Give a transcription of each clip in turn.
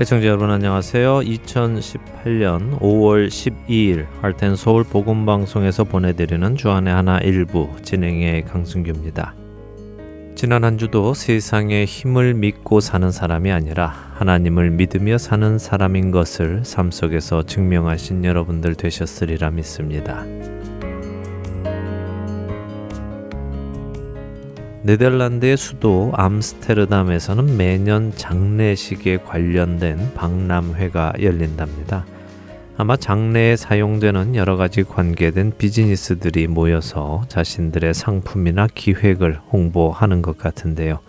애청자 여러분 안녕하세요. 2018년 5월 12일 할텐 서울 복음 방송에서 보내드리는 주안의 하나 일부 진행의 강승규입니다. 지난 한 주도 세상의 힘을 믿고 사는 사람이 아니라 하나님을 믿으며 사는 사람인 것을 삶 속에서 증명하신 여러분들 되셨으리라 믿습니다. 네덜란드의 수도 암스테르담에서는 매년 장례식에 관련된 박람회가 열린답니다. 아마 장례에 사용되는 여러 가지 관계된 비즈니스들이 모여서 자신들의 상품이나 기획을 홍보하는 것 같은데요.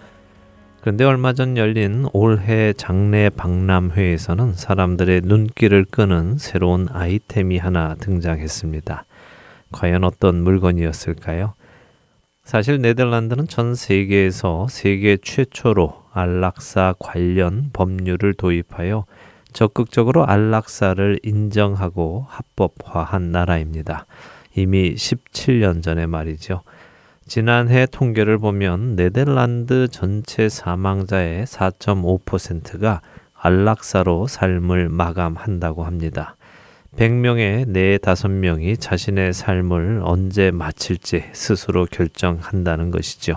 그런데 얼마 전 열린 올해 장례 박람회에서는 사람들의 눈길을 끄는 새로운 아이템이 하나 등장했습니다. 과연 어떤 물건이었을까요? 사실 네덜란드는 전 세계에서 세계 최초로 안락사 관련 법률을 도입하여 적극적으로 안락사를 인정하고 합법화한 나라입니다. 이미 17년 전의 말이죠. 지난해 통계를 보면 네덜란드 전체 사망자의 4.5%가 안락사로 삶을 마감한다고 합니다. 100명의 4, 5명이 자신의 삶을 언제 마칠지 스스로 결정한다는 것이죠.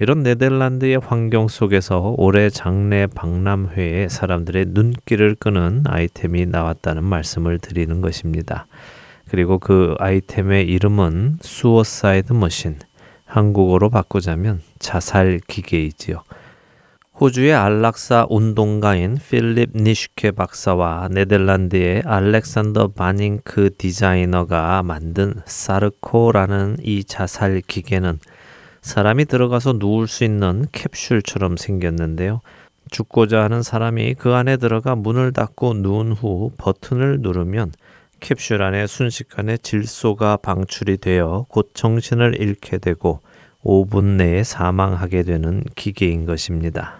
이런 네덜란드의 환경 속에서 올해 장례 박람회에 사람들의 눈길을 끄는 아이템이 나왔다는 말씀을 드리는 것입니다. 그리고 그 아이템의 이름은 suicide machine, 한국어로 바꾸자면 자살 기계이지요. 호주의 안락사 운동가인 필립 니슈케 박사와 네덜란드의 알렉산더 바닝크 디자이너가 만든 사르코라는 이 자살 기계는 사람이 들어가서 누울 수 있는 캡슐처럼 생겼는데요. 죽고자 하는 사람이 그 안에 들어가 문을 닫고 누운 후 버튼을 누르면 캡슐 안에 순식간에 질소가 방출이 되어 곧 정신을 잃게 되고 5분 내에 사망하게 되는 기계인 것입니다.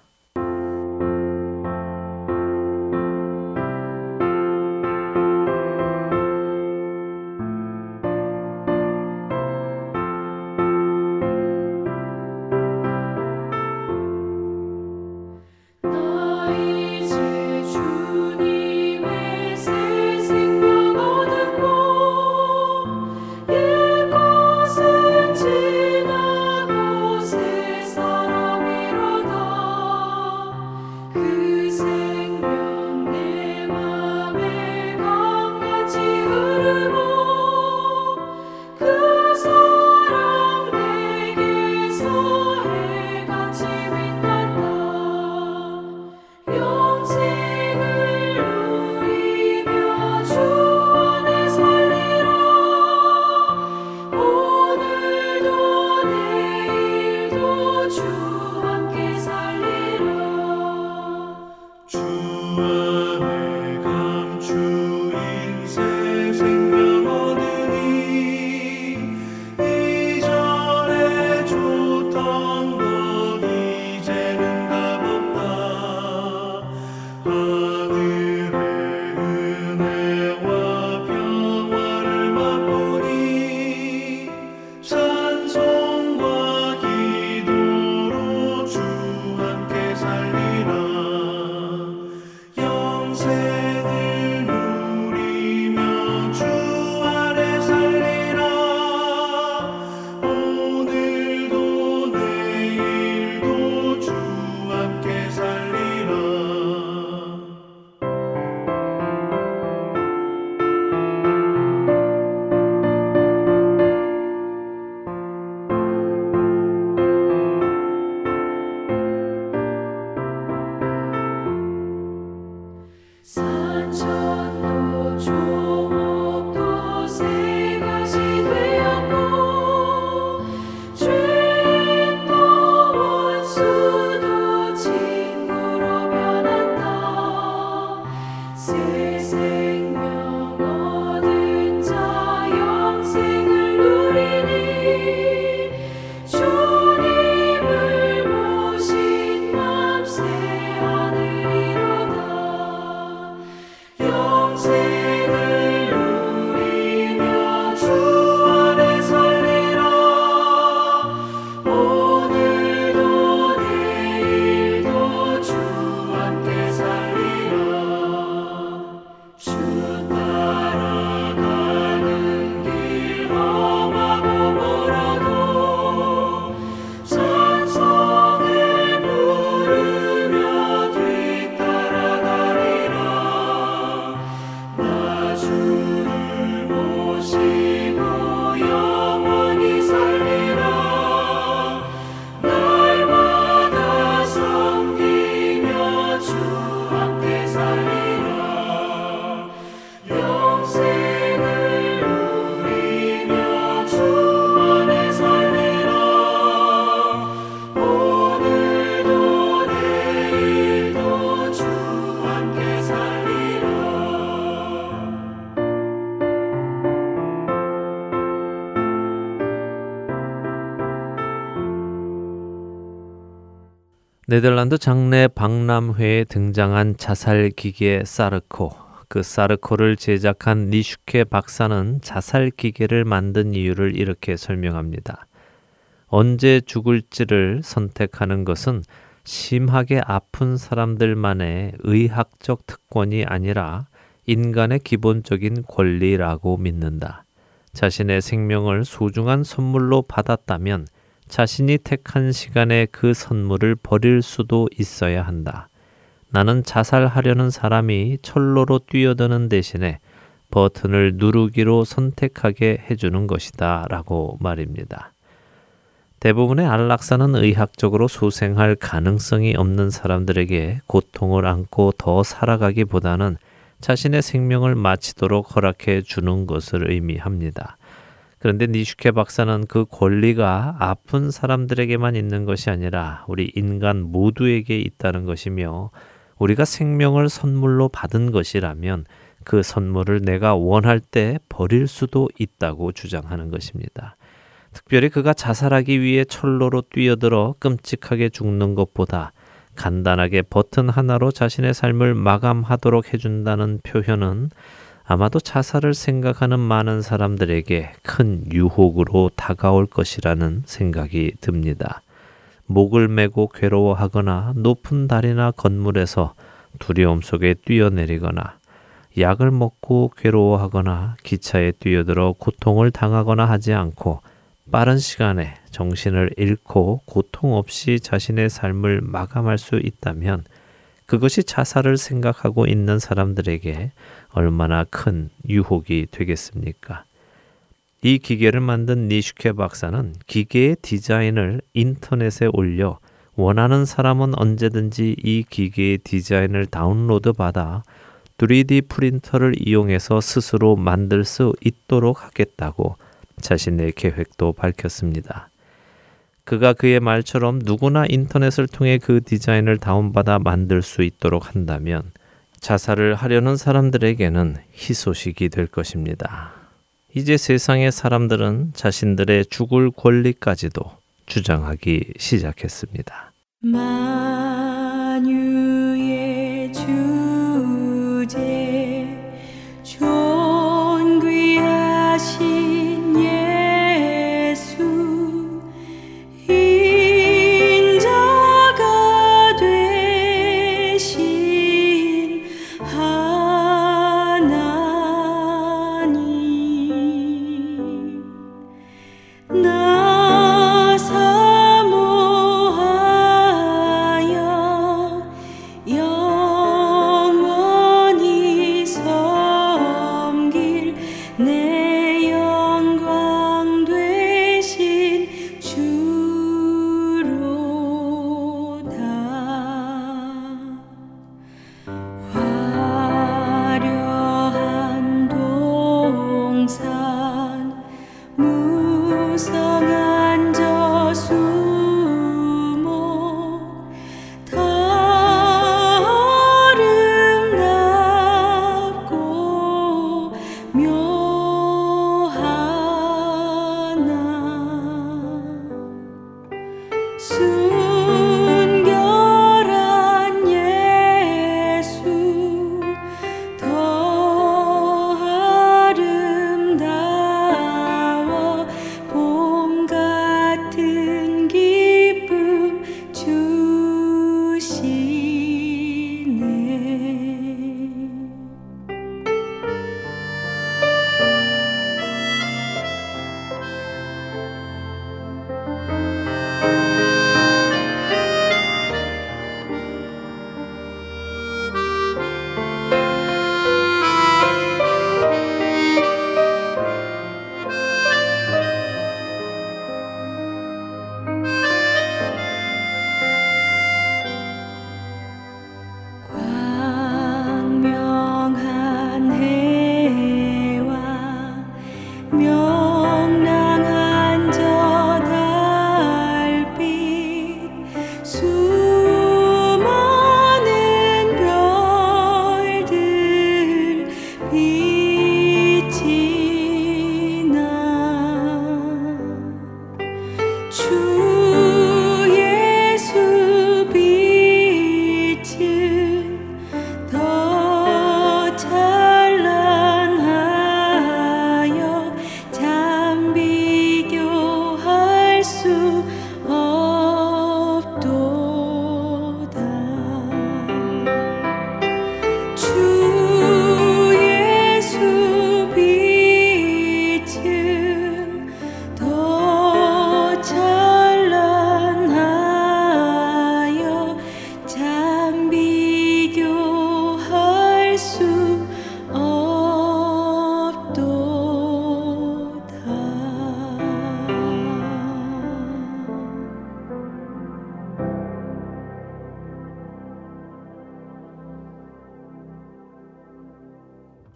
네덜란드 장례 박람회에 등장한 자살 기계 사르코. 그 사르코를 제작한 니슈케 박사는 자살 기계를 만든 이유를 이렇게 설명합니다. 언제 죽을지를 선택하는 것은 심하게 아픈 사람들만의 의학적 특권이 아니라 인간의 기본적인 권리라고 믿는다. 자신의 생명을 소중한 선물로 받았다면 자신이 택한 시간에 그 선물을 버릴 수도 있어야 한다. 나는 자살하려는 사람이 철로로 뛰어드는 대신에 버튼을 누르기로 선택하게 해주는 것이다. 라고 말입니다. 대부분의 안락사는 의학적으로 소생할 가능성이 없는 사람들에게 고통을 안고 더 살아가기보다는 자신의 생명을 마치도록 허락해 주는 것을 의미합니다. 그런데 니슈케 박사는 그 권리가 아픈 사람들에게만 있는 것이 아니라 우리 인간 모두에게 있다는 것이며 우리가 생명을 선물로 받은 것이라면 그 선물을 내가 원할 때 버릴 수도 있다고 주장하는 것입니다. 특별히 그가 자살하기 위해 철로로 뛰어들어 끔찍하게 죽는 것보다 간단하게 버튼 하나로 자신의 삶을 마감하도록 해준다는 표현은 아마도 자살을 생각하는 많은 사람들에게 큰 유혹으로 다가올 것이라는 생각이 듭니다. 목을 메고 괴로워하거나 높은 다리나 건물에서 두려움 속에 뛰어내리거나 약을 먹고 괴로워하거나 기차에 뛰어들어 고통을 당하거나 하지 않고 빠른 시간에 정신을 잃고 고통 없이 자신의 삶을 마감할 수 있다면 그것이 자살을 생각하고 있는 사람들에게 얼마나 큰 유혹이 되겠습니까? 이 기계를 만든 니슈케 박사는 기계의 디자인을 인터넷에 올려 원하는 사람은 언제든지 이 기계의 디자인을 다운로드 받아 3D 프린터를 이용해서 스스로 만들 수 있도록 하겠다고 자신의 계획도 밝혔습니다. 그가 그의 말처럼 누구나 인터넷을 통해 그 디자인을 다운받아 만들 수 있도록 한다면 자살을 하려는 사람들에게는 희소식이 될 것입니다. 이제 세상의 사람들은 자신들의 죽을 권리까지도 주장하기 시작했습니다. 만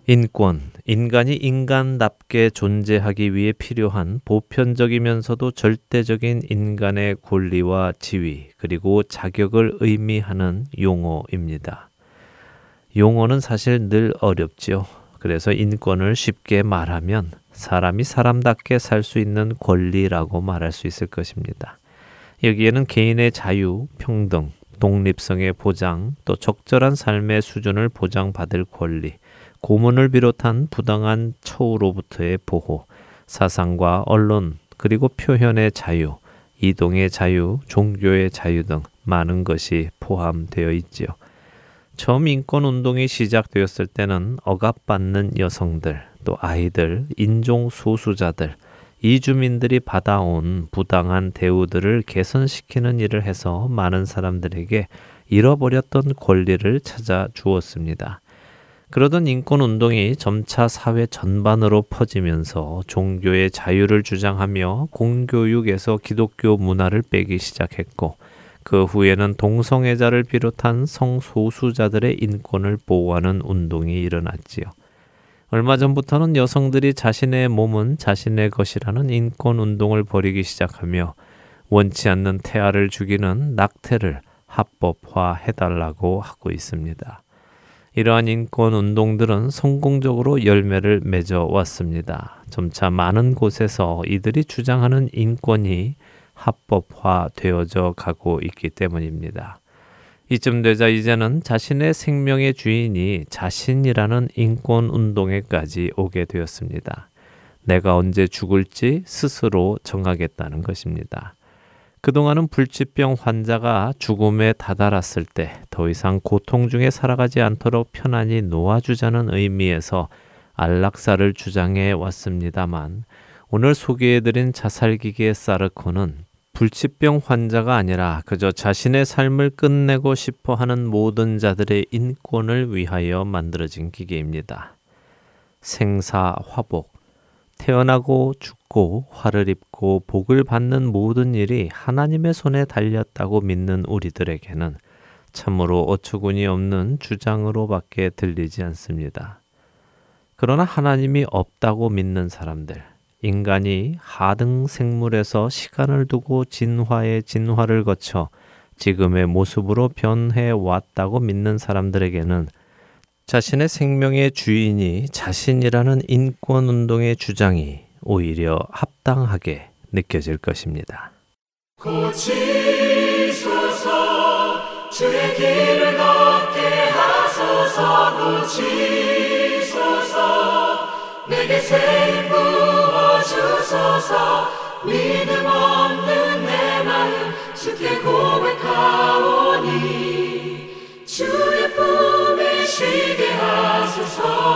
인권, 인간이 인간답게 존재하기 위해 필요한 보편적이면서도 절대적인 인간의 권리와 지위, 그리고 자격을 의미하는 용어입니다. 용어는 사실 늘 어렵지요. 그래서 인권을 쉽게 말하면 사람이 사람답게 살 수 있는 권리라고 말할 수 있을 것입니다. 여기에는 개인의 자유, 평등, 독립성의 보장, 또 적절한 삶의 수준을 보장받을 권리, 고문을 비롯한 부당한 처우로부터의 보호, 사상과 언론, 그리고 표현의 자유, 이동의 자유, 종교의 자유 등 많은 것이 포함되어 있지요. 처음 인권 운동이 시작되었을 때는 억압받는 여성들, 또 아이들, 인종 소수자들, 이주민들이 받아온 부당한 대우들을 개선시키는 일을 해서 많은 사람들에게 잃어버렸던 권리를 찾아 주었습니다. 그러던 인권 운동이 점차 사회 전반으로 퍼지면서 종교의 자유를 주장하며 공교육에서 기독교 문화를 빼기 시작했고 그 후에는 동성애자를 비롯한 성소수자들의 인권을 보호하는 운동이 일어났지요. 얼마 전부터는 여성들이 자신의 몸은 자신의 것이라는 인권 운동을 벌이기 시작하며 원치 않는 태아를 죽이는 낙태를 합법화해달라고 하고 있습니다. 이러한 인권 운동들은 성공적으로 열매를 맺어 왔습니다. 점차 많은 곳에서 이들이 주장하는 인권이 합법화되어져 가고 있기 때문입니다. 이쯤 되자 이제는 자신의 생명의 주인이 자신이라는 인권 운동에까지 오게 되었습니다. 내가 언제 죽을지 스스로 정하겠다는 것입니다. 그동안은 불치병 환자가 죽음에 다다랐을 때 더 이상 고통 중에 살아가지 않도록 편안히 놓아주자는 의미에서 안락사를 주장해 왔습니다만 오늘 소개해드린 자살기계 사르코는 불치병 환자가 아니라 그저 자신의 삶을 끝내고 싶어 하는 모든 자들의 인권을 위하여 만들어진 기계입니다. 생사 화복, 태어나고 죽고 화를 입고 복을 받는 모든 일이 하나님의 손에 달렸다고 믿는 우리들에게는 참으로 어처구니 없는 주장으로밖에 들리지 않습니다. 그러나 하나님이 없다고 믿는 사람들, 인간이 하등 생물에서 시간을 두고 진화의 진화를 거쳐 지금의 모습으로 변해 왔다고 믿는 사람들에게는 자신의 생명의 주인이 자신이라는 인권 운동의 주장이 오히려 합당하게 느껴질 것입니다. 고치소서 주의 길을 걷게 하소서 고치소서 내게 새 부어 주소서 믿음 없는 내 마음 주께 고백하오니 주의 품에 쉬 게하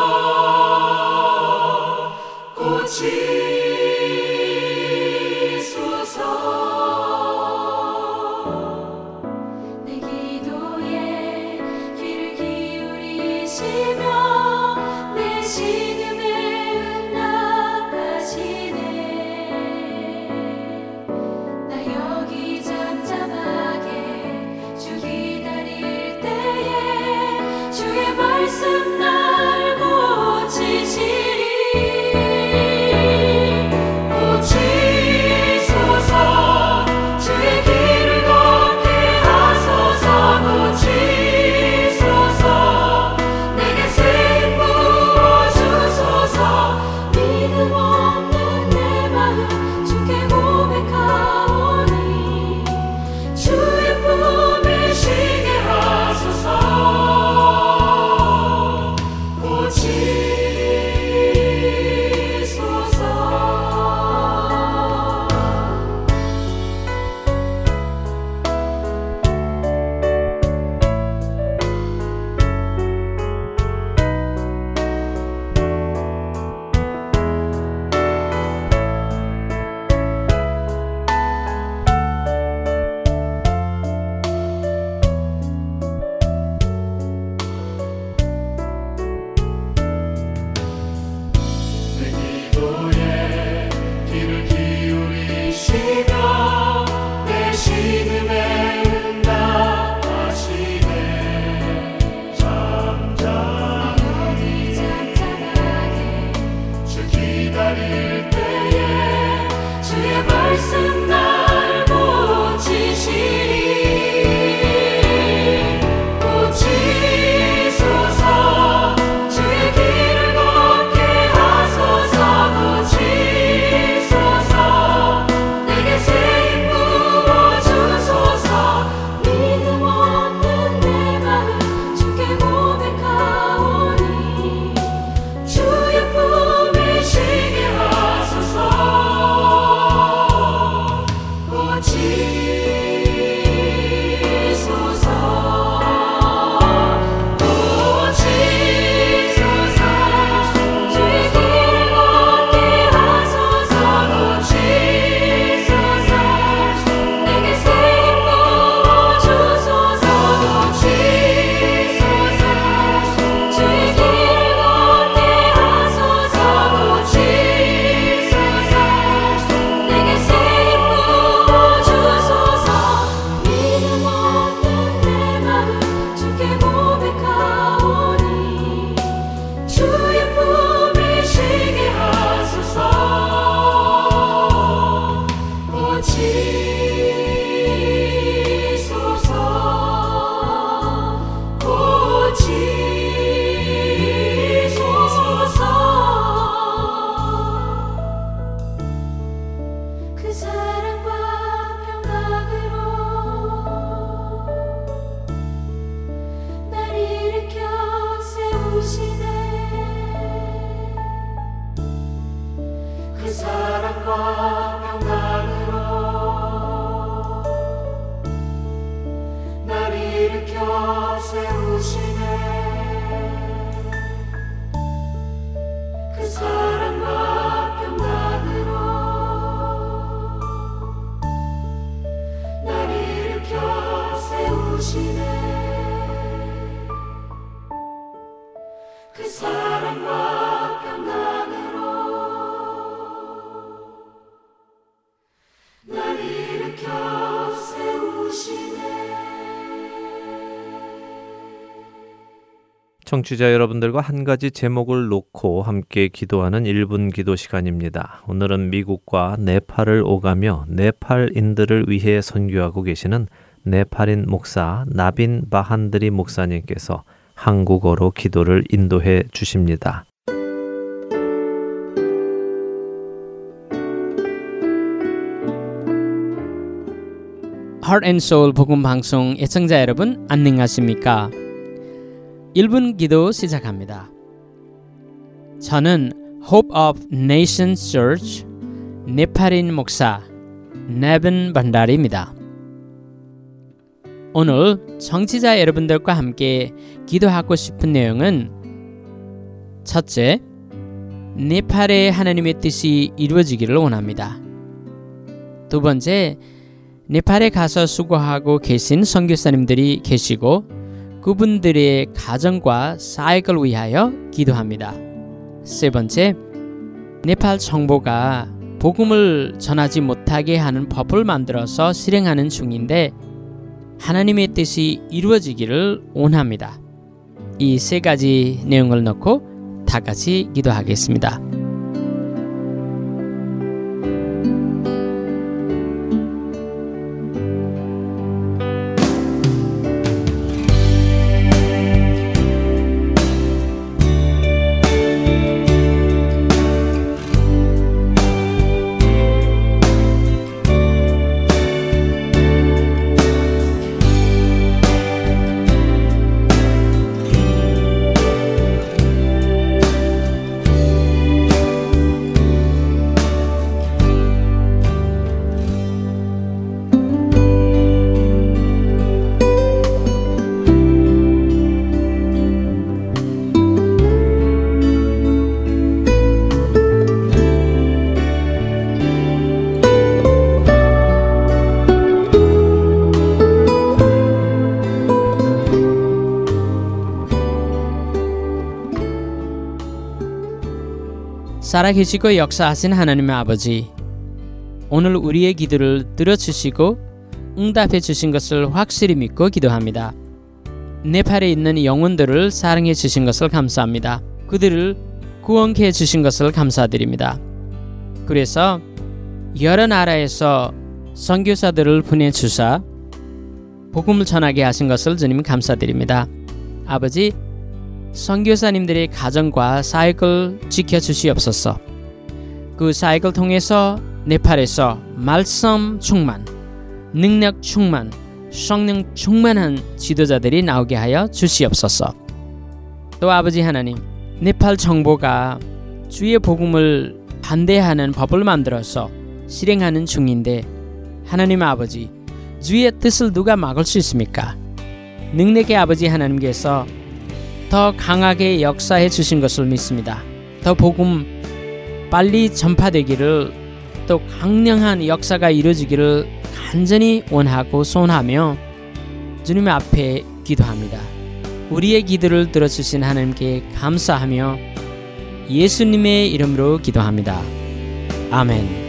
청취자 여러분들과 한 가지 제목을 놓고 함께 기도하는 1분 기도 시간입니다. 오늘은 미국과 네팔을 오가며 네팔인들을 위해 선교하고 계시는 네팔인 목사 나빈 바한드리 목사님께서 한국어로 기도를 인도해 주십니다. Heart 복음 방송 애청자 여러분 안녕하십니까? 1분 기도 시작합니다. 저는 Hope of Nations Church 네팔인 목사 네븐 반다리입니다. 오늘 청취자 여러분들과 함께 기도하고 싶은 내용은 첫째, 네팔의 하나님의 뜻이 이루어지기를 원합니다. 두 번째, 네팔에 가서 수고하고 계신 선교사님들이 계시고 그분들의 가정과 사역을 위하여 기도합니다. 세 번째, 네팔 정부가 복음을 전하지 못하게 하는 법을 만들어서 실행하는 중인데 하나님의 뜻이 이루어지기를 원합니다. 이 세 가지 내용을 넣고 다 같이 기도하겠습니다. 살아계시고 역사하신 하나님의 아버지, 오늘 우리의 기도를 들어주시고 응답해 주신 것을 확실히 믿고 기도합니다. 네팔에 있는 영혼들을 사랑해 주신 것을 감사합니다. 그들을 구원케 해 주신 것을 감사드립니다. 그래서 여러 나라에서 선교사들을 보내 주사 복음을 전하게 하신 것을 주님 감사드립니다. 아버지 선교사님들의 가정과 사역을 지켜주시옵소서. 그 사역을 통해서 네팔에서 말씀 충만, 능력 충만, 성령 충만한 지도자들이 나오게 하여 주시옵소서. 또 아버지 하나님, 네팔 정부가 주의 복음을 반대하는 법을 만들어서 실행하는 중인데 하나님 아버지, 주의 뜻을 누가 막을 수 있습니까? 능력의 아버지 하나님께서 더 강하게 역사해 주신 것을 믿습니다. 더 복음 빨리 전파되기를 또 강력한 역사가 이루어지기를 간절히 원하고 소원하며 주님 앞에 기도합니다. 우리의 기도를 들어주신 하나님께 감사하며 예수님의 이름으로 기도합니다. 아멘.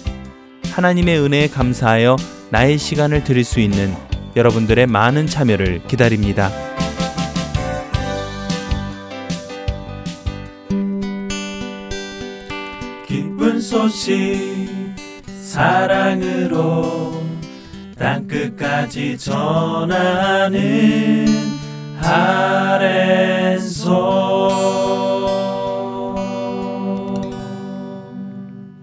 하나님의 은혜에 감사하여 나의 시간을 드릴 수 있는 여러분들의 많은 참여를 기다립니다. 기쁜 소식 사랑으로 땅끝까지 전하는 아랜소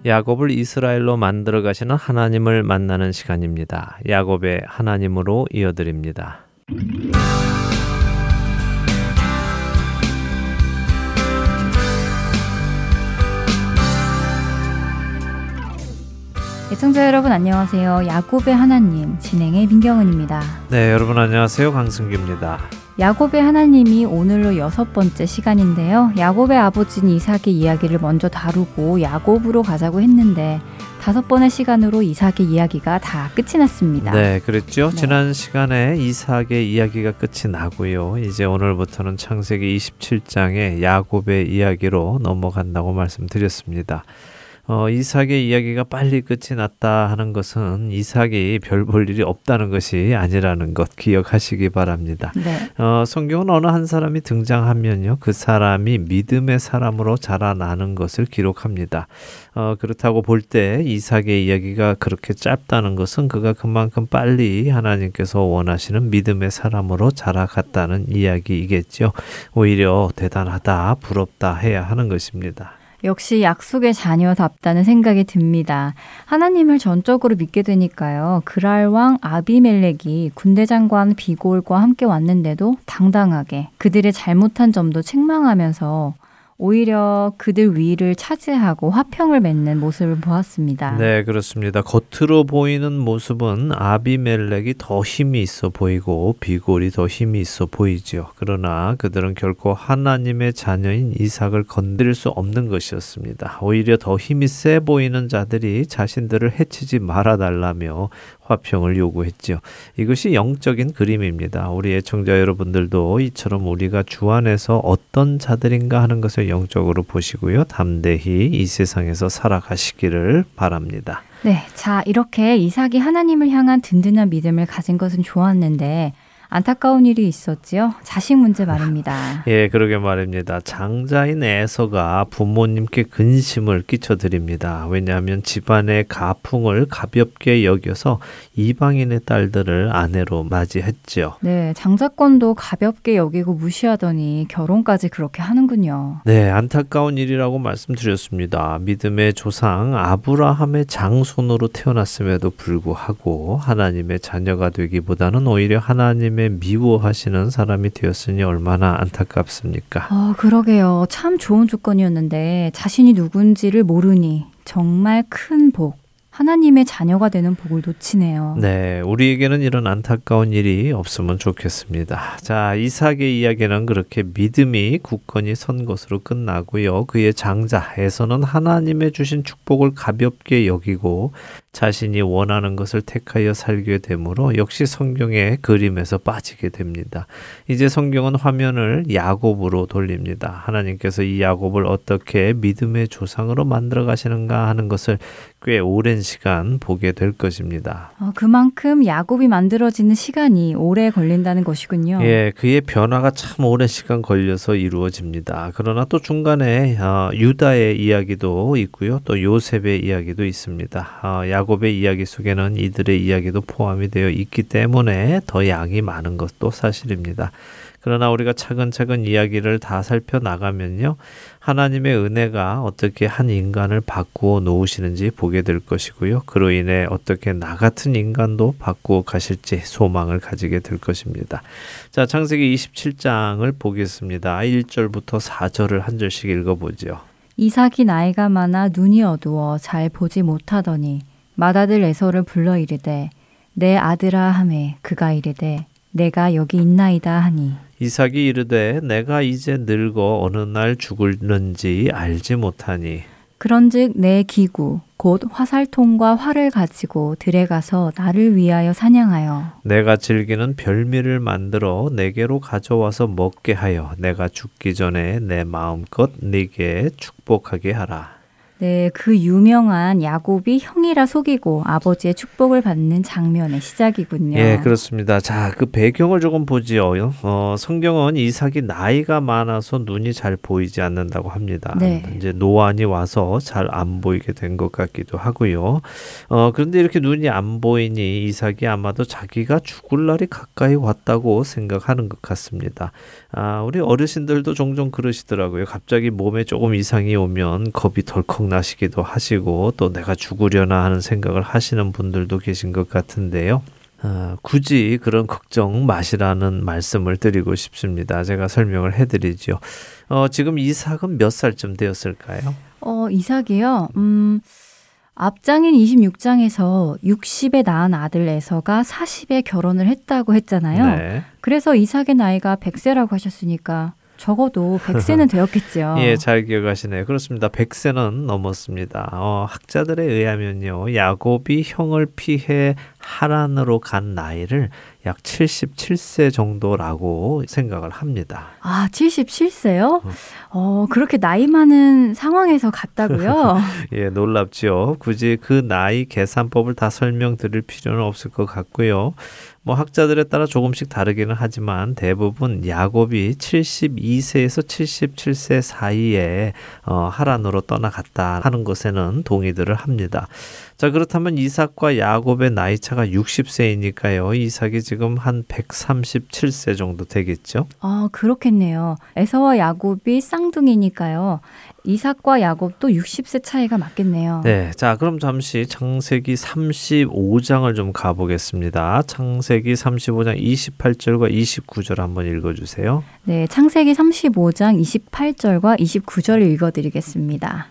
야곱을 이스라엘로 만들어 가시는 하나님을 만나는 시간입니다. 야곱의 하나님으로 이어드립니다. 애청자 여러분 안녕하세요. 야곱의 하나님 진행의 민경은입니다. 네, 여러분 안녕하세요. 강승규입니다. 야곱의 하나님이 오늘로 여섯 번째 시간인데요. 야곱의 아버지인 이삭의 이야기를 먼저 다루고 야곱으로 가자고 했는데 다섯 번의 시간으로 이삭의 이야기가 다 끝이 났습니다. 네, 그랬죠. 네. 지난 시간에 이삭의 이야기가 끝이 나고요. 이제 오늘부터는 창세기 27장의 야곱의 이야기로 넘어간다고 말씀드렸습니다. 어, 이삭의 이야기가 빨리 끝이 났다 하는 것은 이삭이 별 볼 일이 없다는 것이 아니라는 것 기억하시기 바랍니다. 네. 어, 성경은 어느 한 사람이 등장하면요, 그 사람이 믿음의 사람으로 자라나는 것을 기록합니다. 어, 그렇다고 볼 때 이삭의 이야기가 그렇게 짧다는 것은 그가 그만큼 빨리 하나님께서 원하시는 믿음의 사람으로 자라갔다는 이야기이겠죠. 오히려 대단하다, 부럽다 해야 하는 것입니다. 역시 약속의 자녀답다는 생각이 듭니다. 하나님을 전적으로 믿게 되니까요. 그랄 왕 아비멜렉이 군대 장관 비골과 함께 왔는데도 당당하게 그들의 잘못한 점도 책망하면서 오히려 그들 위를 차지하고 화평을 맺는 모습을 보았습니다. 네, 그렇습니다. 겉으로 보이는 모습은 아비멜렉이 더 힘이 있어 보이고 비골이 더 힘이 있어 보이지요. 그러나 그들은 결코 하나님의 자녀인 이삭을 건드릴 수 없는 것이었습니다. 오히려 더 힘이 세 보이는 자들이 자신들을 해치지 말아 달라며 화평을 요구했지요. 이것이 영적인 그림입니다. 우리 애청자 여러분들도 이처럼 우리가 주 안에서 어떤 자들인가 하는 것을 영적으로 보시고요. 담대히 이 세상에서 살아가시기를 바랍니다. 네, 자 이렇게 이삭이 하나님을 향한 든든한 믿음을 가진 것은 좋았는데 안타까운 일이 있었지요. 자식 문제 말입니다. 예, 그러게 말입니다. 장자인 에서가 부모님께 근심을 끼쳐드립니다. 왜냐하면 집안의 가풍을 가볍게 여겨서 이방인의 딸들을 아내로 맞이했지요. 네, 장자권도 가볍게 여기고 무시하더니 결혼까지 그렇게 하는군요. 네, 안타까운 일이라고 말씀드렸습니다. 믿음의 조상 아브라함의 장손으로 태어났음에도 불구하고 하나님의 자녀가 되기보다는 오히려 하나님 하나님의 미워하시는 사람이 되었으니 얼마나 안타깝습니까? 어, 그러게요. 참 좋은 조건이었는데 자신이 누군지를 모르니 정말 큰 복. 하나님의 자녀가 되는 복을 놓치네요. 네, 우리에게는 이런 안타까운 일이 없으면 좋겠습니다. 자, 이삭의 이야기는 그렇게 믿음이 굳건히 선 것으로 끝나고요. 그의 장자에서는 하나님의 주신 축복을 가볍게 여기고 자신이 원하는 것을 택하여 살게 되므로 역시 성경의 그림에서 빠지게 됩니다. 이제 성경은 화면을 야곱으로 돌립니다. 하나님께서 이 야곱을 어떻게 믿음의 조상으로 만들어 가시는가 하는 것을 꽤 오랜 시간 보게 될 것입니다. 어, 그만큼 야곱이 만들어지는 시간이 오래 걸린다는 것이군요. 예, 그의 변화가 참 오랜 시간 걸려서 이루어집니다. 그러나 또 중간에 어, 유다의 이야기도 있고요, 또 요셉의 이야기도 있습니다. 어, 야곱 의 이야기 속에는 이들의 이야기도 포함이 되어 있기 때문에 더 양이 많은 것도 사실입니다. 그러나 우리가 차근차근 이야기를 다 살펴나가면요. 하나님의 은혜가 어떻게 한 인간을 바꾸어 놓으시는지 보게 될 것이고요. 그로 인해 어떻게 나 같은 인간도 바꾸어 가실지 소망을 가지게 될 것입니다. 자, 창세기 27장을 보겠습니다. 1절부터 4절을 한 절씩 읽어보죠. 이삭이 나이가 많아 눈이 어두워 잘 보지 못하더니 맏아들 에서를 불러 이르되 내 아들아 하매 그가 이르되 내가 여기 있나이다 하니. 이삭이 이르되 내가 이제 늙어 어느 날 죽을는지 알지 못하니. 그런즉 내 기구 곧 화살통과 활을 가지고 들에 가서 나를 위하여 사냥하여. 내가 즐기는 별미를 만들어 내게로 가져와서 먹게 하여 내가 죽기 전에 내 마음껏 네게 축복하게 하라. 네, 그 유명한 야곱이 형이라 속이고 아버지의 축복을 받는 장면의 시작이군요. 예, 그렇습니다. 자, 그 배경을 조금 보지요. 어, 성경은 이삭이 나이가 많아서 눈이 잘 보이지 않는다고 합니다. 네. 이제 노안이 와서 잘 안 보이게 된 것 같기도 하고요. 어, 그런데 이렇게 눈이 안 보이니 이삭이 아마도 자기가 죽을 날이 가까이 왔다고 생각하는 것 같습니다. 아, 우리 어르신들도 종종 그러시더라고요. 갑자기 몸에 조금 이상이 오면 겁이 덜컥 나시기도 하시고 또 내가 죽으려나 하는 생각을 하시는 분들도 계신 것 같은데요. 아, 굳이 그런 걱정 마시라는 말씀을 드리고 싶습니다. 제가 설명을 해드리죠. 어, 지금 이삭은 몇 살쯤 되었을까요? 어, 이삭이요. 음. 앞장인 26장에서 60에 낳은 아들 에서가 40에 결혼을 했다고 했잖아요. 네. 그래서 이삭의 나이가 100세라고 하셨으니까 적어도 100세는 되었겠죠. 예, 잘 기억하시네요. 그렇습니다. 100세는 넘었습니다. 어, 학자들에 의하면요. 야곱이 형을 피해 하란으로 간 나이를 약 77세 정도라고 생각을 합니다. 아, 77세요? 어, 그렇게 나이 많은 상황에서 갔다고요? 예, 놀랍죠. 굳이 그 나이 계산법을 다 설명드릴 필요는 없을 것 같고요. 뭐 학자들에 따라 조금씩 다르기는 하지만 대부분 야곱이 72세에서 77세 사이에 어, 하란으로 떠나갔다 하는 것에는 동의들을 합니다. 자, 그렇다면 이삭과 야곱의 나이 차가 60세이니까요. 이삭이 지금 한 137세 정도 되겠죠? 아, 그렇겠네요. 에서와 야곱이 쌍둥이니까요. 이삭과 야곱도 60세 차이가 맞겠네요. 네. 자, 그럼 잠시 창세기 35장을 좀 가보겠습니다. 창세기 35장 28절과 29절 한번 읽어주세요. 네. 창세기 35장 28절과 29절을 읽어드리겠습니다.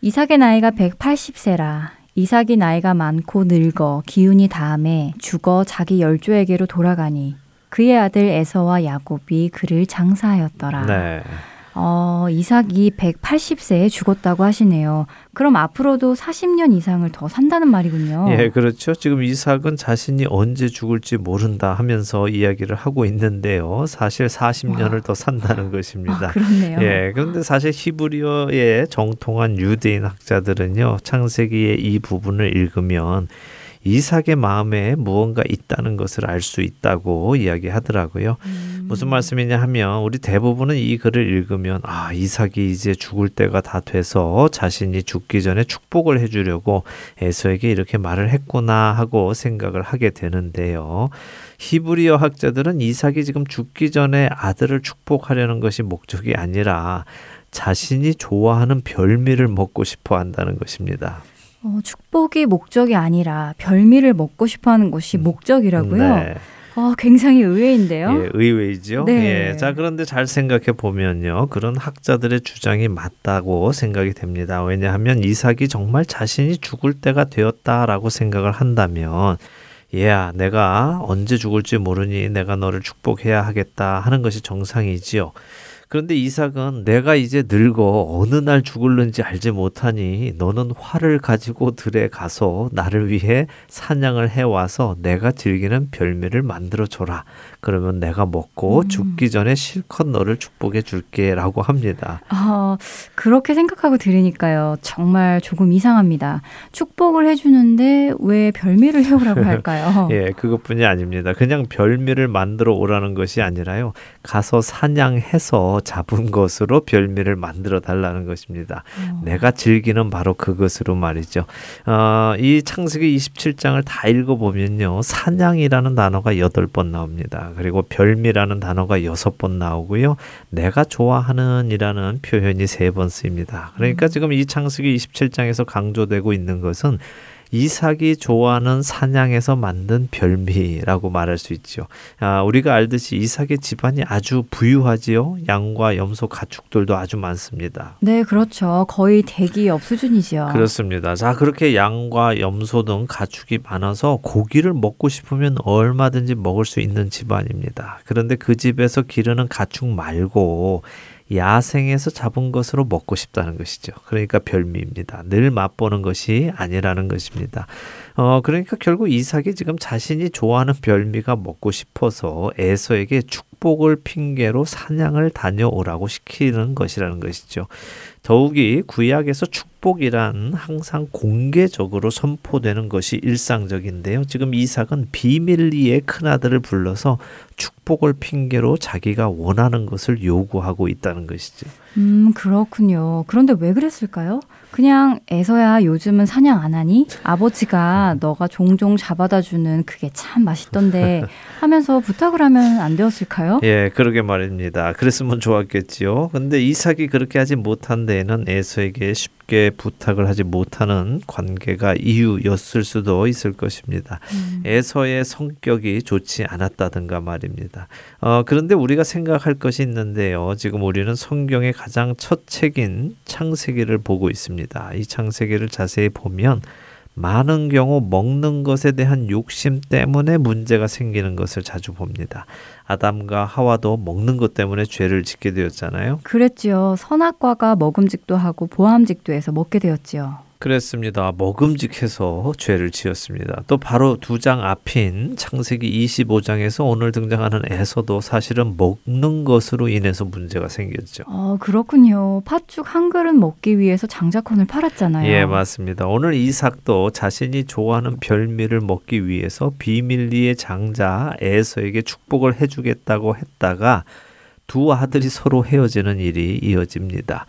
이삭의 나이가 180세라. 이삭이 나이가 많고 늙어 기운이 다함에 죽어 자기 열조에게로 돌아가니 그의 아들 에서와 야곱이 그를 장사하였더라. 네. 어, 이삭이 180세에 죽었다고 하시네요. 그럼 앞으로도 40년 이상을 더 산다는 말이군요. 예, 그렇죠. 지금 이삭은 자신이 언제 죽을지 모른다 하면서 이야기를 하고 있는데요. 사실 40년을 와. 더 산다는 것입니다. 아, 그렇네요. 예, 그런데 사실 히브리어에 정통한 유대인 학자들은요, 창세기의 이 부분을 읽으면 이삭의 마음에 무언가 있다는 것을 알 수 있다고 이야기하더라고요. 음. 무슨 말씀이냐 하면 우리 대부분은 이 글을 읽으면 아, 이삭이 이제 죽을 때가 다 돼서 자신이 죽기 전에 축복을 해주려고 에서에게 이렇게 말을 했구나 하고 생각을 하게 되는데요. 히브리어 학자들은 이삭이 지금 죽기 전에 아들을 축복하려는 것이 목적이 아니라 자신이 좋아하는 별미를 먹고 싶어 한다는 것입니다. 어, 축복이 목적이 아니라 별미를 먹고 싶어 하는 것이 목적이라고요? 네. 어, 굉장히 의외인데요. 예, 의외이죠. 네. 예, 자 그런데 잘 생각해 보면요, 그런 학자들의 주장이 맞다고 생각이 됩니다. 왜냐하면 이삭이 정말 자신이 죽을 때가 되었다라고 생각을 한다면, 얘야, 내가 언제 죽을지 모르니 내가 너를 축복해야 하겠다 하는 것이 정상이지요. 그런데 이삭은 내가 이제 늙어 어느 날 죽을는지 알지 못하니 너는 활을 가지고 들에 가서 나를 위해 사냥을 해 와서 내가 즐기는 별미를 만들어 줘라. 그러면 내가 먹고 음. 죽기 전에 실컷 너를 축복해 줄게라고 합니다. 아, 그렇게 생각하고 들으니까요. 정말 조금 이상합니다. 축복을 해 주는데 왜 별미를 해 오라고 할까요? 예, 그것뿐이 아닙니다. 그냥 별미를 만들어 오라는 것이 아니라요. 가서 사냥해서 잡은 것으로 별미를 만들어 달라는 것입니다. 어. 내가 즐기는 바로 그것으로 말이죠. 어, 이 창세기 27장을 다 읽어보면요. 사냥이라는 단어가 여덟 번 나옵니다. 그리고 별미라는 단어가 여섯 번 나오고요. 내가 좋아하는 이라는 표현이 세번 쓰입니다. 그러니까 지금 이 창세기 27장에서 강조되고 있는 것은 이삭이 좋아하는 사냥에서 만든 별미라고 말할 수 있죠. 아, 우리가 알듯이 이삭의 집안이 아주 부유하지요. 양과 염소 가축들도 아주 많습니다. 네, 그렇죠. 거의 대기업 수준이죠. 그렇습니다. 자, 그렇게 양과 염소 등 가축이 많아서 고기를 먹고 싶으면 얼마든지 먹을 수 있는 집안입니다. 그런데 그 집에서 기르는 가축 말고 야생에서 잡은 것으로 먹고 싶다는 것이죠. 그러니까 별미입니다. 늘 맛보는 것이 아니라는 것입니다. 어, 그러니까 결국 이삭이 지금 자신이 좋아하는 별미가 먹고 싶어서 에서에게 축복을 핑계로 사냥을 다녀오라고 시키는 것이라는 것이죠. 더욱이 구약에서 축복이란 항상 공개적으로 선포되는 것이 일상적인데요. 지금 이삭은 비밀리에 큰아들을 불러서 축복을 핑계로 자기가 원하는 것을 요구하고 있다는 것이죠. 음, 그렇군요. 그런데 왜 그랬을까요? 그냥 애서야 요즘은 사냥 안 하니? 아버지가 너가 종종 잡아다 주는 그게 참 맛있던데 하면서 부탁을 하면 안 되었을까요? 예, 그러게 말입니다. 그랬으면 좋았겠지요. 근데 이삭이 그렇게 하지 못한 데에는 에서에게 쉽 게 부탁을 하지 못하는 관계가 이유였을 수도 있을 것입니다. 음. 에서의 성격이 좋지 않았다든가 말입니다. 어, 그런데 우리가 생각할 것이 있는데요. 지금 우리는 성경의 가장 첫 책인 창세기를 보고 있습니다. 이 창세기를 자세히 보면 많은 경우 먹는 것에 대한 욕심 때문에 문제가 생기는 것을 자주 봅니다. 아담과 하와도 먹는 것 때문에 죄를 짓게 되었잖아요. 그랬지요. 선악과가 먹음직도 하고 보암직도 해서 먹게 되었지요. 그랬습니다. 먹음직해서 죄를 지었습니다. 또 바로 두 장 앞인 창세기 25장에서 오늘 등장하는 에서도 사실은 먹는 것으로 인해서 문제가 생겼죠. 어, 그렇군요. 팥죽 한 그릇 먹기 위해서 장자권을 팔았잖아요. 예, 맞습니다. 오늘 이삭도 자신이 좋아하는 별미를 먹기 위해서 비밀리의 장자 에서에게 축복을 해주겠다고 했다가 두 아들이 서로 헤어지는 일이 이어집니다.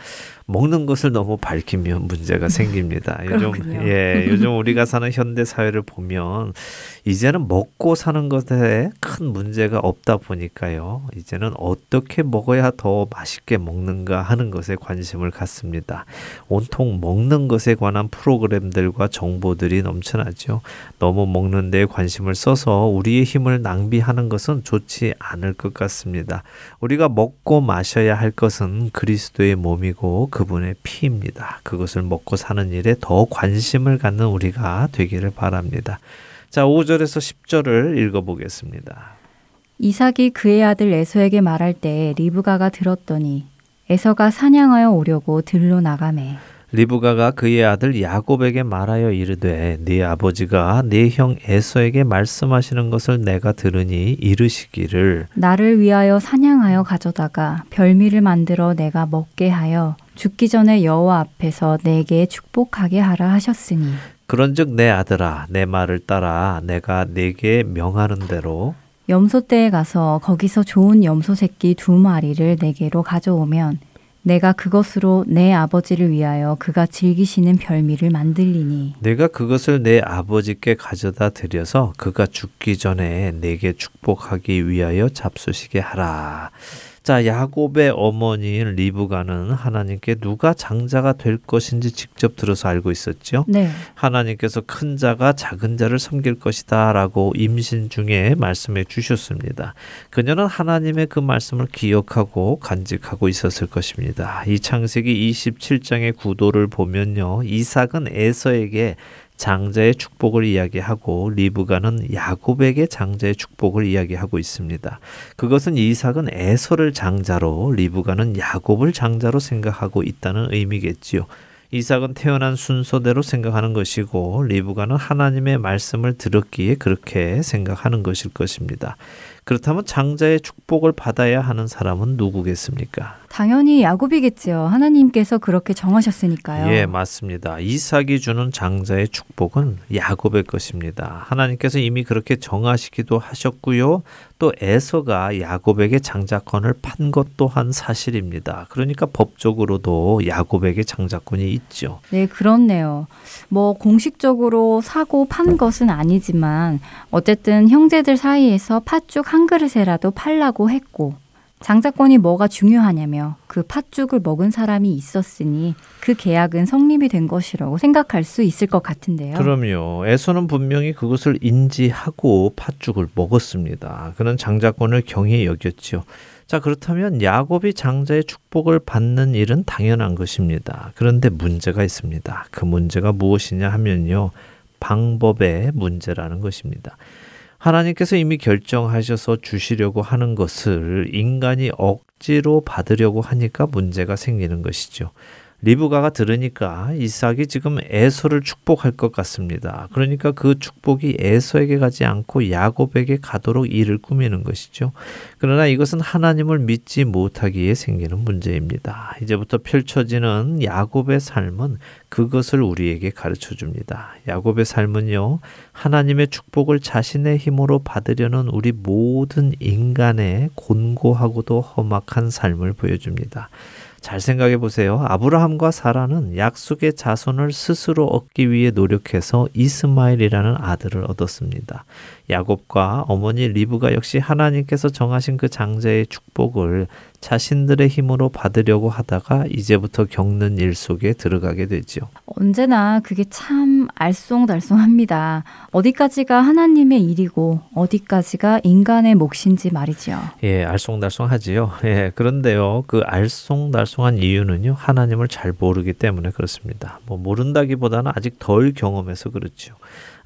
먹는 것을 너무 밝히면 문제가 생깁니다. 요즘 예, 요즘 우리가 사는 현대 사회를 보면 이제는 먹고 사는 것에 큰 문제가 없다 보니까요. 이제는 어떻게 먹어야 더 맛있게 먹는가 하는 것에 관심을 갖습니다. 온통 먹는 것에 관한 프로그램들과 정보들이 넘쳐나죠. 너무 먹는 데 관심을 써서 우리의 힘을 낭비하는 것은 좋지 않을 것 같습니다. 우리가 먹고 마셔야 할 것은 그리스도의 몸이고 그분의 피입니다. 그것을 먹고 사는 일에 더 관심을 갖는 우리가 되기를 바랍니다. 자, 5절에서 10절을 읽어보겠습니다. 이삭이 그의 아들 에서에게 말할 때 리브가가 들었더니 에서가 사냥하여 오려고 들로 나가매. 리브가가 그의 아들 야곱에게 말하여 이르되 네 아버지가 네 형 에서에게 말씀하시는 것을 내가 들으니 이르시기를 나를 위하여 사냥하여 가져다가 별미를 만들어 내가 먹게 하여 죽기 전에 여호와 앞에서 내게 축복하게 하라 하셨으니. 그런즉 내 아들아 내 말을 따라 내가 네게 명하는 대로. 염소 떼에 가서 거기서 좋은 염소 새끼 두 마리를 내게로 가져오면 내가 그것으로 내 아버지를 위하여 그가 즐기시는 별미를 만들리니. 내가 그것을 내 아버지께 가져다 드려서 그가 죽기 전에 내게 축복하기 위하여 잡수시게 하라. 자, 야곱의 어머니인 리브가는 하나님께 누가 장자가 될 것인지 직접 들어서 알고 있었죠. 네. 하나님께서 큰 자가 작은 자를 섬길 것이다라고 임신 중에 말씀해 주셨습니다. 그녀는 하나님의 그 말씀을 기억하고 간직하고 있었을 것입니다. 이 창세기 27장의 구도를 보면요. 이삭은 에서에게 장자의 축복을 이야기하고 리브가는 야곱에게 장자의 축복을 이야기하고 있습니다. 그것은 이삭은 에서를 장자로 리브가는 야곱을 장자로 생각하고 있다는 의미겠지요. 이삭은 태어난 순서대로 생각하는 것이고 리브가는 하나님의 말씀을 들었기에 그렇게 생각하는 것일 것입니다. 그렇다면 장자의 축복을 받아야 하는 사람은 누구겠습니까? 당연히 야곱이겠지요. 하나님께서 그렇게 정하셨으니까요. 예, 맞습니다. 이삭이 주는 장자의 축복은 야곱의 것입니다. 하나님께서 이미 그렇게 정하시기도 하셨고요. 또 에서가 야곱에게 장자권을 판 것 또한 사실입니다. 그러니까 법적으로도 야곱에게 장자권이 있죠. 네, 그렇네요. 뭐 공식적으로 사고 판 것은 아니지만 어쨌든 형제들 사이에서 팥죽 한 그릇에라도 팔라고 했고 장자권이 뭐가 중요하냐며 그 팥죽을 먹은 사람이 있었으니 그 계약은 성립이 된 것이라고 생각할 수 있을 것 같은데요. 그럼요. 에서는 분명히 그것을 인지하고 팥죽을 먹었습니다. 그는 장자권을 경히 여겼지요. 자, 그렇다면 야곱이 장자의 축복을 받는 일은 당연한 것입니다. 그런데 문제가 있습니다. 그 문제가 무엇이냐 하면요. 방법의 문제라는 것입니다. 하나님께서 이미 결정하셔서 주시려고 하는 것을 인간이 억지로 받으려고 하니까 문제가 생기는 것이죠. 리브가가 들으니까 이삭이 지금 에서를 축복할 것 같습니다. 그러니까 그 축복이 에서에게 가지 않고 야곱에게 가도록 일을 꾸미는 것이죠. 그러나 이것은 하나님을 믿지 못하기에 생기는 문제입니다. 이제부터 펼쳐지는 야곱의 삶은 그것을 우리에게 가르쳐 줍니다. 야곱의 삶은요, 하나님의 축복을 자신의 힘으로 받으려는 우리 모든 인간의 곤고하고도 험악한 삶을 보여줍니다. 잘 생각해 보세요. 아브라함과 사라는 약속의 자손을 스스로 얻기 위해 노력해서 이스마엘이라는 아들을 얻었습니다. 야곱과 어머니 리브가 역시 하나님께서 정하신 그 장자의 축복을 자신들의 힘으로 받으려고 하다가 이제부터 겪는 일 속에 들어가게 되죠. 언제나 그게 참 알쏭달쏭합니다. 어디까지가 하나님의 일이고 어디까지가 인간의 몫인지 말이죠. 예, 알쏭달쏭하지요. 예, 그런데요, 그 알쏭달쏭한 이유는요, 하나님을 잘 모르기 때문에 그렇습니다. 뭐 모른다기보다는 아직 덜 경험해서 그렇죠.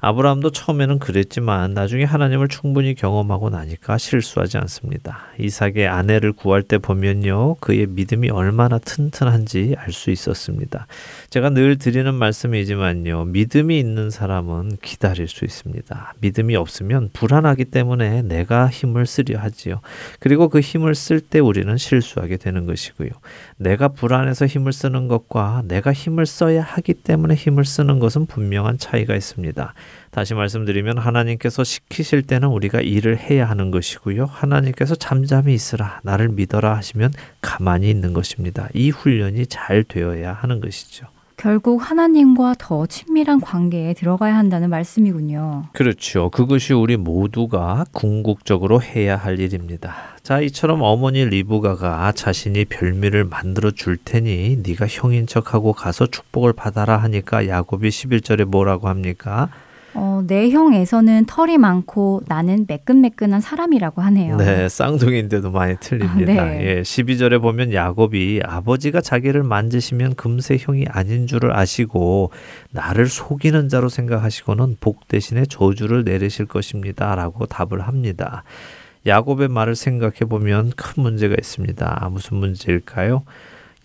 아브라함도 처음에는 그랬지만 나중에 하나님을 충분히 경험하고 나니까 실수하지 않습니다. 이삭의 아내를 구할 때 보면요. 그의 믿음이 얼마나 튼튼한지 알 수 있었습니다. 제가 늘 드리는 말씀이지만요. 믿음이 있는 사람은 기다릴 수 있습니다. 믿음이 없으면 불안하기 때문에 내가 힘을 쓰려 하지요. 그리고 그 힘을 쓸 때 우리는 실수하게 되는 것이고요. 내가 불안해서 힘을 쓰는 것과 내가 힘을 써야 하기 때문에 힘을 쓰는 것은 분명한 차이가 있습니다. 다시 말씀드리면 하나님께서 시키실 때는 우리가 일을 해야 하는 것이고요. 하나님께서 잠잠히 있으라, 나를 믿어라 하시면 가만히 있는 것입니다. 이 훈련이 잘 되어야 하는 것이죠. 결국 하나님과 더 친밀한 관계에 들어가야 한다는 말씀이군요. 그렇죠. 그것이 우리 모두가 궁극적으로 해야 할 일입니다. 자, 이처럼 어머니 리브가가 자신이 별미를 만들어 줄 테니 네가 형인 척하고 가서 축복을 받아라 하니까 야곱이 11절에 뭐라고 합니까? 어, 내 형에서는 털이 많고 나는 매끈매끈한 사람이라고 하네요. 네, 쌍둥이인데도 많이 틀립니다. 아, 네. 예, 12절에 보면 야곱이 아버지가 자기를 만지시면 금세 형이 아닌 줄을 아시고 나를 속이는 자로 생각하시고는 복 대신에 저주를 내리실 것입니다라고 답을 합니다. 야곱의 말을 생각해 보면 큰 문제가 있습니다. 무슨 문제일까요?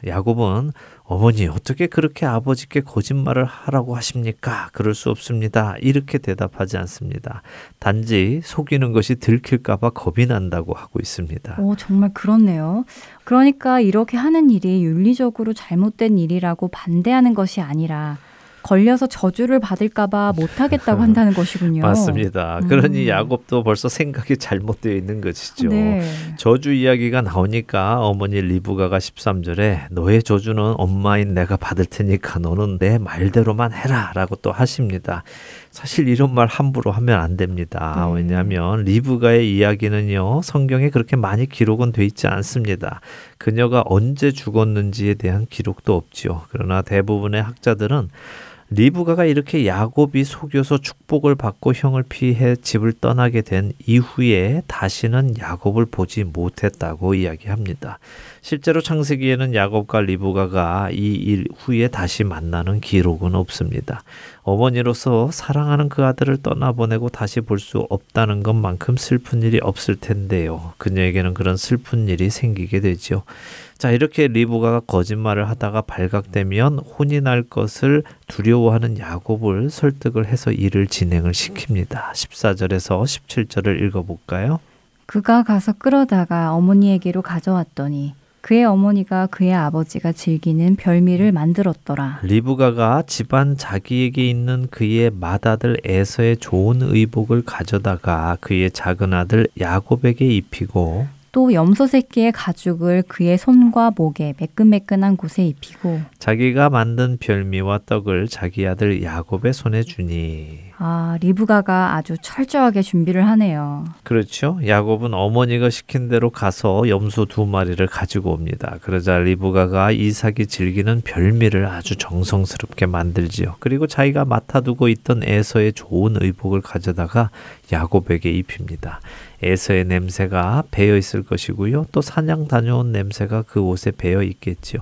야곱은 어머니 어떻게 그렇게 아버지께 거짓말을 하라고 하십니까? 그럴 수 없습니다. 이렇게 대답하지 않습니다. 단지 속이는 것이 들킬까봐 겁이 난다고 하고 있습니다. 오, 정말 그렇네요. 그러니까 이렇게 하는 일이 윤리적으로 잘못된 일이라고 반대하는 것이 아니라 걸려서 저주를 받을까봐 못하겠다고 한다는 것이군요. 맞습니다. 음. 그러니 야곱도 벌써 생각이 잘못되어 있는 것이죠. 네. 저주 이야기가 나오니까 어머니 리브가가 13절에 너의 저주는 엄마인 내가 받을 테니까 너는 내 말대로만 해라 라고 또 하십니다. 사실 이런 말 함부로 하면 안 됩니다. 네. 왜냐하면 리브가의 이야기는요, 성경에 그렇게 많이 기록은 돼 있지 않습니다. 그녀가 언제 죽었는지에 대한 기록도 없지요. 그러나 대부분의 학자들은 리브가가 이렇게 야곱이 속여서 축복을 받고 형을 피해 집을 떠나게 된 이후에 다시는 야곱을 보지 못했다고 이야기합니다. 실제로 창세기에는 야곱과 리브가가 이 일 후에 다시 만나는 기록은 없습니다. 어머니로서 사랑하는 그 아들을 떠나보내고 다시 볼 수 없다는 것만큼 슬픈 일이 없을 텐데요. 그녀에게는 그런 슬픈 일이 생기게 되지요. 자, 이렇게 리브가가 거짓말을 하다가 발각되면 혼이 날 것을 두려워하는 야곱을 설득을 해서 일을 진행을 시킵니다. 14절에서 17절을 읽어 볼까요? 그가 가서 끌어다가 어머니에게로 가져왔더니 그의 어머니가 그의 아버지가 즐기는 별미를 만들었더라. 리브가가 집안 자기에게 있는 그의 맏아들 에서의 좋은 의복을 가져다가 그의 작은 아들 야곱에게 입히고 또 염소 새끼의 가죽을 그의 손과 목에 매끈매끈한 곳에 입히고 자기가 만든 별미와 떡을 자기 아들 야곱의 손에 주니 아 리브가가 아주 철저하게 준비를 하네요. 그렇죠. 야곱은 어머니가 시킨 대로 가서 염소 두 마리를 가지고 옵니다. 그러자 리브가가 이삭이 즐기는 별미를 아주 정성스럽게 만들지요. 그리고 자기가 맡아두고 있던 에서의 좋은 의복을 가져다가 야곱에게 입힙니다. 에서의 냄새가 배어 있을 것이고요. 또 사냥 다녀온 냄새가 그 옷에 배어 있겠지요.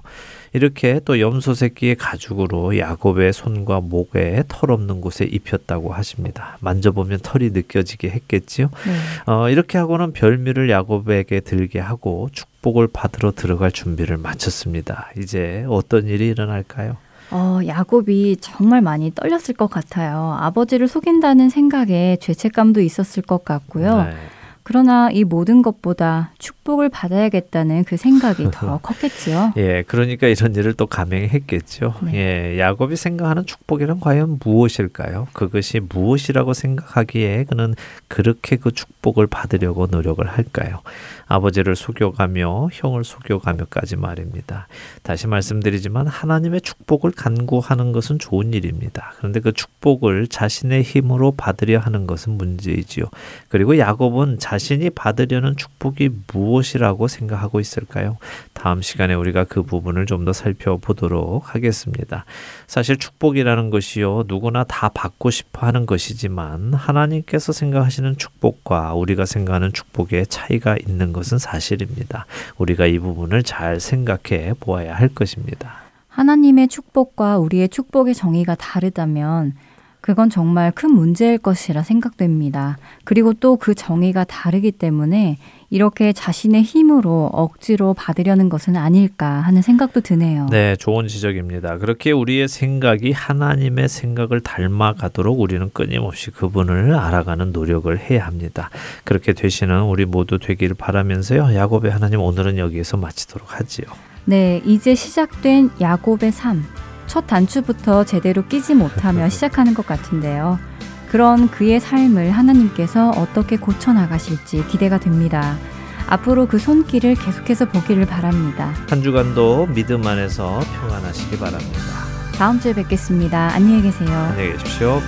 이렇게 또 염소 새끼의 가죽으로 야곱의 손과 목에 털 없는 곳에 입혔다고 하십니다. 만져보면 털이 느껴지게 했겠지요. 네. 어, 이렇게 하고는 별미를 야곱에게 들게 하고 축복을 받으러 들어갈 준비를 마쳤습니다. 이제 어떤 일이 일어날까요? 어, 야곱이 정말 많이 떨렸을 것 같아요. 아버지를 속인다는 생각에 죄책감도 있었을 것 같고요. 네. 그러나 이 모든 것보다 축복을 받아야겠다는 그 생각이 더 컸겠지요. 예, 그러니까 이런 일을 또 감행했겠죠. 네. 예, 야곱이 생각하는 축복이란 과연 무엇일까요? 그것이 무엇이라고 생각하기에 그는 그렇게 그 축복을 받으려고 노력을 할까요? 아버지를 속여가며 형을 속여가며까지 말입니다. 다시 말씀드리지만 하나님의 축복을 간구하는 것은 좋은 일입니다. 그런데 그 축복을 자신의 힘으로 받으려 하는 것은 문제이지요. 그리고 야곱은 자신이 받으려는 축복이 무엇이라고 생각하고 있을까요? 다음 시간에 우리가 그 부분을 좀 더 살펴보도록 하겠습니다. 사실 축복이라는 것이요, 누구나 다 받고 싶어 하는 것이지만 하나님께서 생각하시는 축복과 우리가 생각하는 축복의 차이가 있는 것은 사실입니다. 우리가 이 부분을 잘 생각해 보아야 할 것입니다. 하나님의 축복과 우리의 축복의 정의가 다르다면 그건 정말 큰 문제일 것이라 생각됩니다. 그리고 또 그 정의가 다르기 때문에 이렇게 자신의 힘으로 억지로 받으려는 것은 아닐까 하는 생각도 드네요. 네, 좋은 지적입니다. 그렇게 우리의 생각이 하나님의 생각을 닮아가도록 우리는 끊임없이 그분을 알아가는 노력을 해야 합니다. 그렇게 되시는 우리 모두 되기를 바라면서요. 야곱의 하나님 오늘은 여기에서 마치도록 하지요. 네, 이제 시작된 야곱의 삶. 첫 단추부터 제대로 끼지 못하며 시작하는 것 같은데요. 그런 그의 삶을 하나님께서 어떻게 고쳐나가실지 기대가 됩니다. 앞으로 그 손길을 계속해서 보기를 바랍니다. 한 주간도 믿음 안에서 평안하시기 바랍니다. 다음 주에 뵙겠습니다. 안녕히 계세요. 안녕히 계십시오.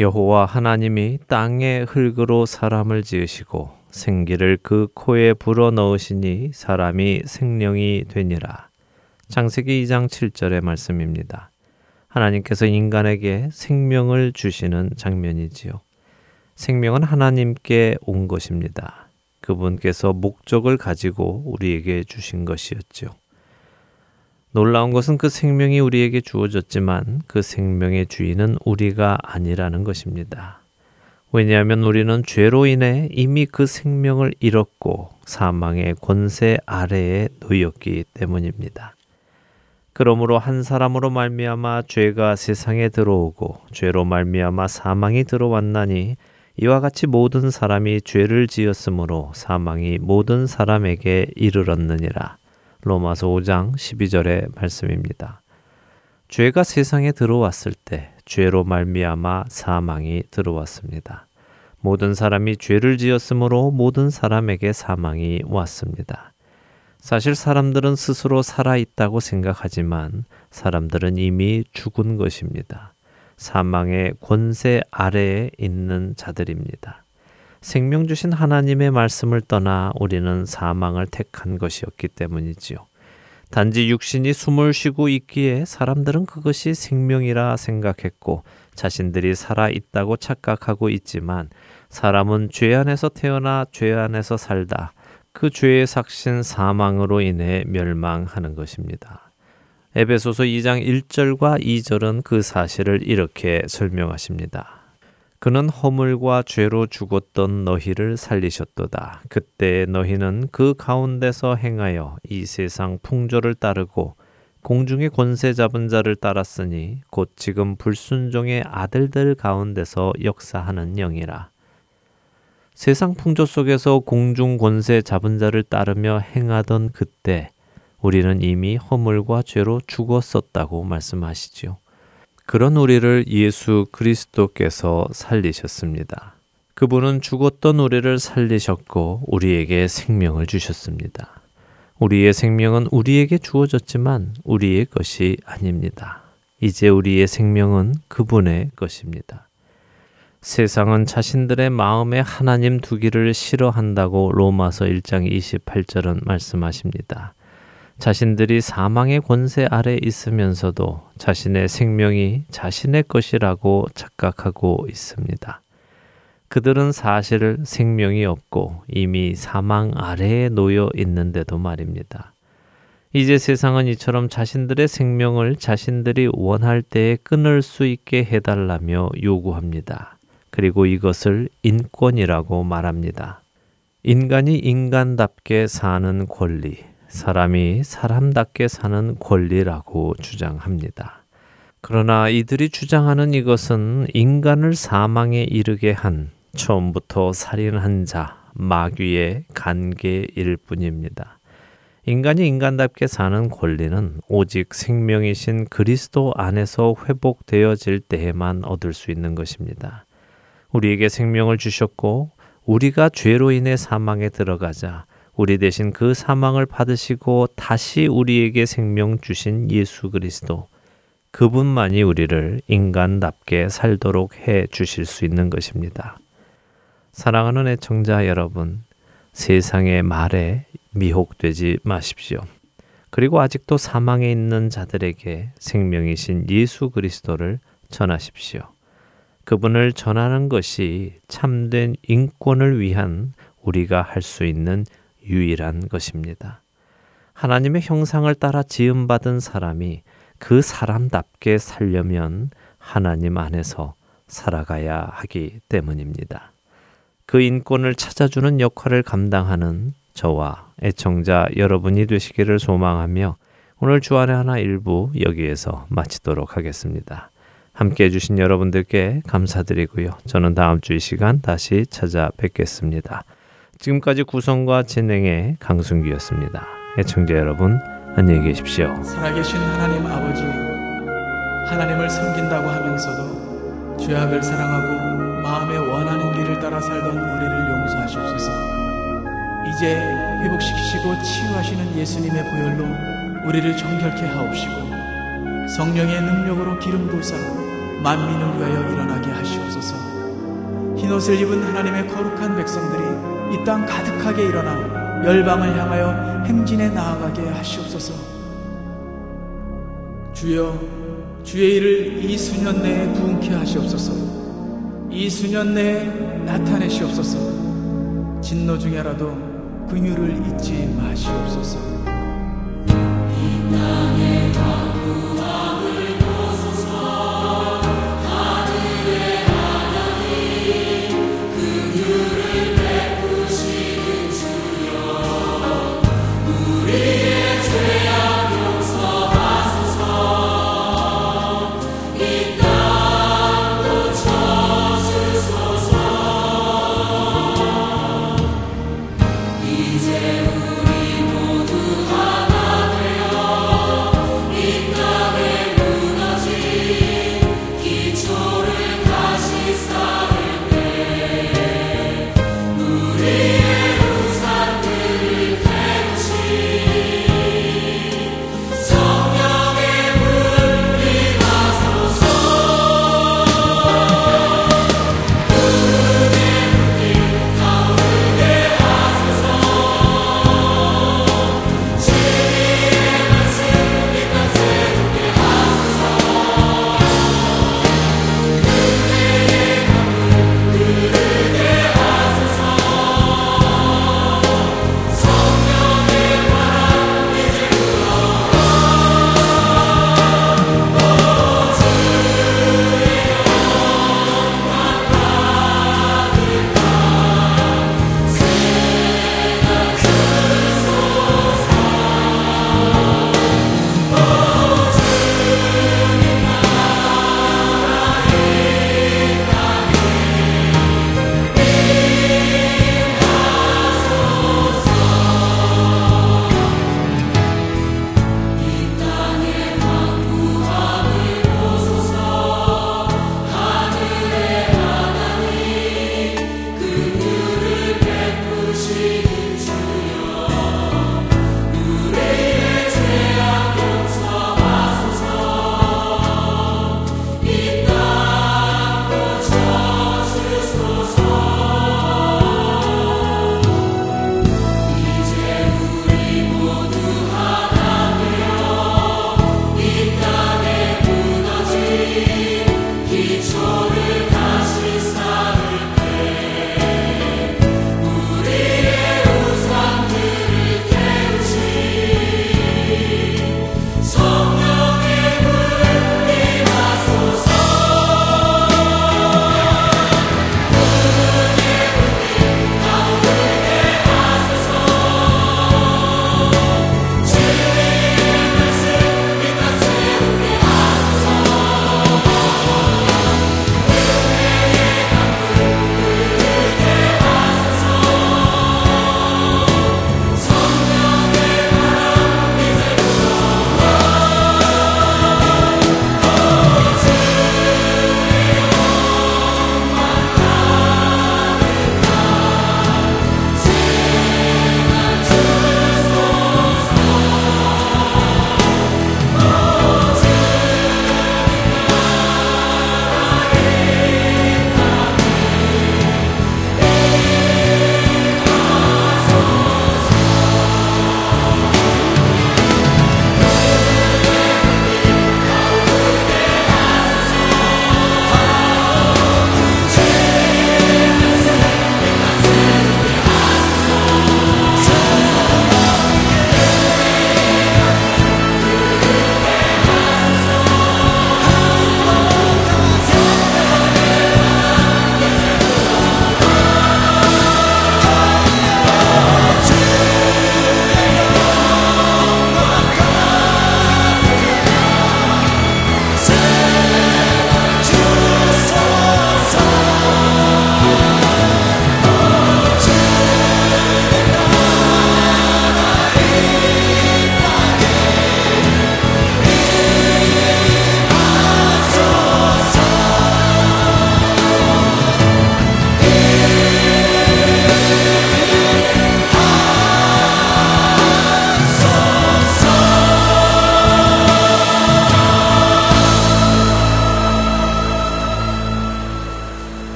여호와 하나님이 땅의 흙으로 사람을 지으시고 생기를 그 코에 불어 넣으시니 사람이 생명이 되니라. 창세기 2장 7절의 말씀입니다. 하나님께서 인간에게 생명을 주시는 장면이지요. 생명은 하나님께 온 것입니다. 그분께서 목적을 가지고 우리에게 주신 것이었죠. 놀라운 것은 그 생명이 우리에게 주어졌지만 그 생명의 주인은 우리가 아니라는 것입니다. 왜냐하면 우리는 죄로 인해 이미 그 생명을 잃었고 사망의 권세 아래에 놓였기 때문입니다. 그러므로 한 사람으로 말미암아 죄가 세상에 들어오고 죄로 말미암아 사망이 들어왔나니 이와 같이 모든 사람이 죄를 지었으므로 사망이 모든 사람에게 이르렀느니라. 로마서 5장 12절의 말씀입니다. 죄가 세상에 들어왔을 때 죄로 말미암아 사망이 들어왔습니다. 모든 사람이 죄를 지었으므로 모든 사람에게 사망이 왔습니다. 사실 사람들은 스스로 살아있다고 생각하지만 사람들은 이미 죽은 것입니다. 사망의 권세 아래에 있는 자들입니다. 생명 주신 하나님의 말씀을 떠나 우리는 사망을 택한 것이었기 때문이지요. 단지 육신이 숨을 쉬고 있기에 사람들은 그것이 생명이라 생각했고 자신들이 살아 있다고 착각하고 있지만 사람은 죄 안에서 태어나 죄 안에서 살다 그 죄의 삭신 사망으로 인해 멸망하는 것입니다. 에베소서 2장 1절과 2절은 그 사실을 이렇게 설명하십니다. 그는 허물과 죄로 죽었던 너희를 살리셨도다. 그때 너희는 그 가운데서 행하여 이 세상 풍조를 따르고 공중의 권세 잡은 자를 따랐으니 곧 지금 불순종의 아들들 가운데서 역사하는 영이라. 세상 풍조 속에서 공중 권세 잡은 자를 따르며 행하던 그때 우리는 이미 허물과 죄로 죽었었다고 말씀하시지요. 그런 우리를 예수 그리스도께서 살리셨습니다. 그분은 죽었던 우리를 살리셨고 우리에게 생명을 주셨습니다. 우리의 생명은 우리에게 주어졌지만 우리의 것이 아닙니다. 이제 우리의 생명은 그분의 것입니다. 세상은 자신들의 마음에 하나님 두기를 싫어한다고 로마서 1장 28절은 말씀하십니다. 자신들이 사망의 권세 아래 있으면서도 자신의 생명이 자신의 것이라고 착각하고 있습니다. 그들은 사실 생명이 없고 이미 사망 아래에 놓여 있는데도 말입니다. 이제 세상은 이처럼 자신들의 생명을 자신들이 원할 때에 끊을 수 있게 해달라며 요구합니다. 그리고 이것을 인권이라고 말합니다. 인간이 인간답게 사는 권리, 사람이 사람답게 사는 권리라고 주장합니다. 그러나 이들이 주장하는 이것은 인간을 사망에 이르게 한 처음부터 살인한 자, 마귀의 관계일 뿐입니다. 인간이 인간답게 사는 권리는 오직 생명이신 그리스도 안에서 회복되어질 때에만 얻을 수 있는 것입니다. 우리에게 생명을 주셨고 우리가 죄로 인해 사망에 들어가자 우리 대신 그 사망을 받으시고 다시 우리에게 생명 주신 예수 그리스도. 그분만이 우리를 인간답게 살도록 해 주실 수 있는 것입니다. 사랑하는 애청자 여러분, 세상의 말에 미혹되지 마십시오. 그리고 아직도 사망에 있는 자들에게 생명이신 예수 그리스도를 전하십시오. 그분을 전하는 것이 참된 인권을 위한 우리가 할 수 있는 유일한 것입니다. 하나님의 형상을 따라 지음받은 사람이 그 사람답게 살려면 하나님 안에서 살아가야 하기 때문입니다. 그 인권을 찾아주는 역할을 감당하는 저와 애청자 여러분이 되시기를 소망하며 오늘 주안의 하나 일부 여기에서 마치도록 하겠습니다. 함께 해주신 여러분들께 감사드리고요. 저는 다음 주 이 시간 다시 찾아뵙겠습니다. 지금까지 구성과 진행의 강순기였습니다. 애청자 여러분 안녕히 계십시오. 살아계신 하나님 아버지 하나님을 섬긴다고 하면서도 죄악을 사랑하고 마음에 원하는 길을 따라 살던 우리를 용서하시옵소서. 이제 회복시키시고 치유하시는 예수님의 보혈로 우리를 정결케 하옵시고 성령의 능력으로 기름 부사 만민을 위하여 일어나게 하시옵소서. 흰옷을 입은 하나님의 거룩한 백성들이 이 땅 가득하게 일어나 열방을 향하여 행진에 나아가게 하시옵소서. 주여, 주의 일을 이 수년 내에 부응케 하시옵소서. 이 수년 내에 나타내시옵소서. 진노 중에라도 긍휼을 잊지 마시옵소서. 이 땅에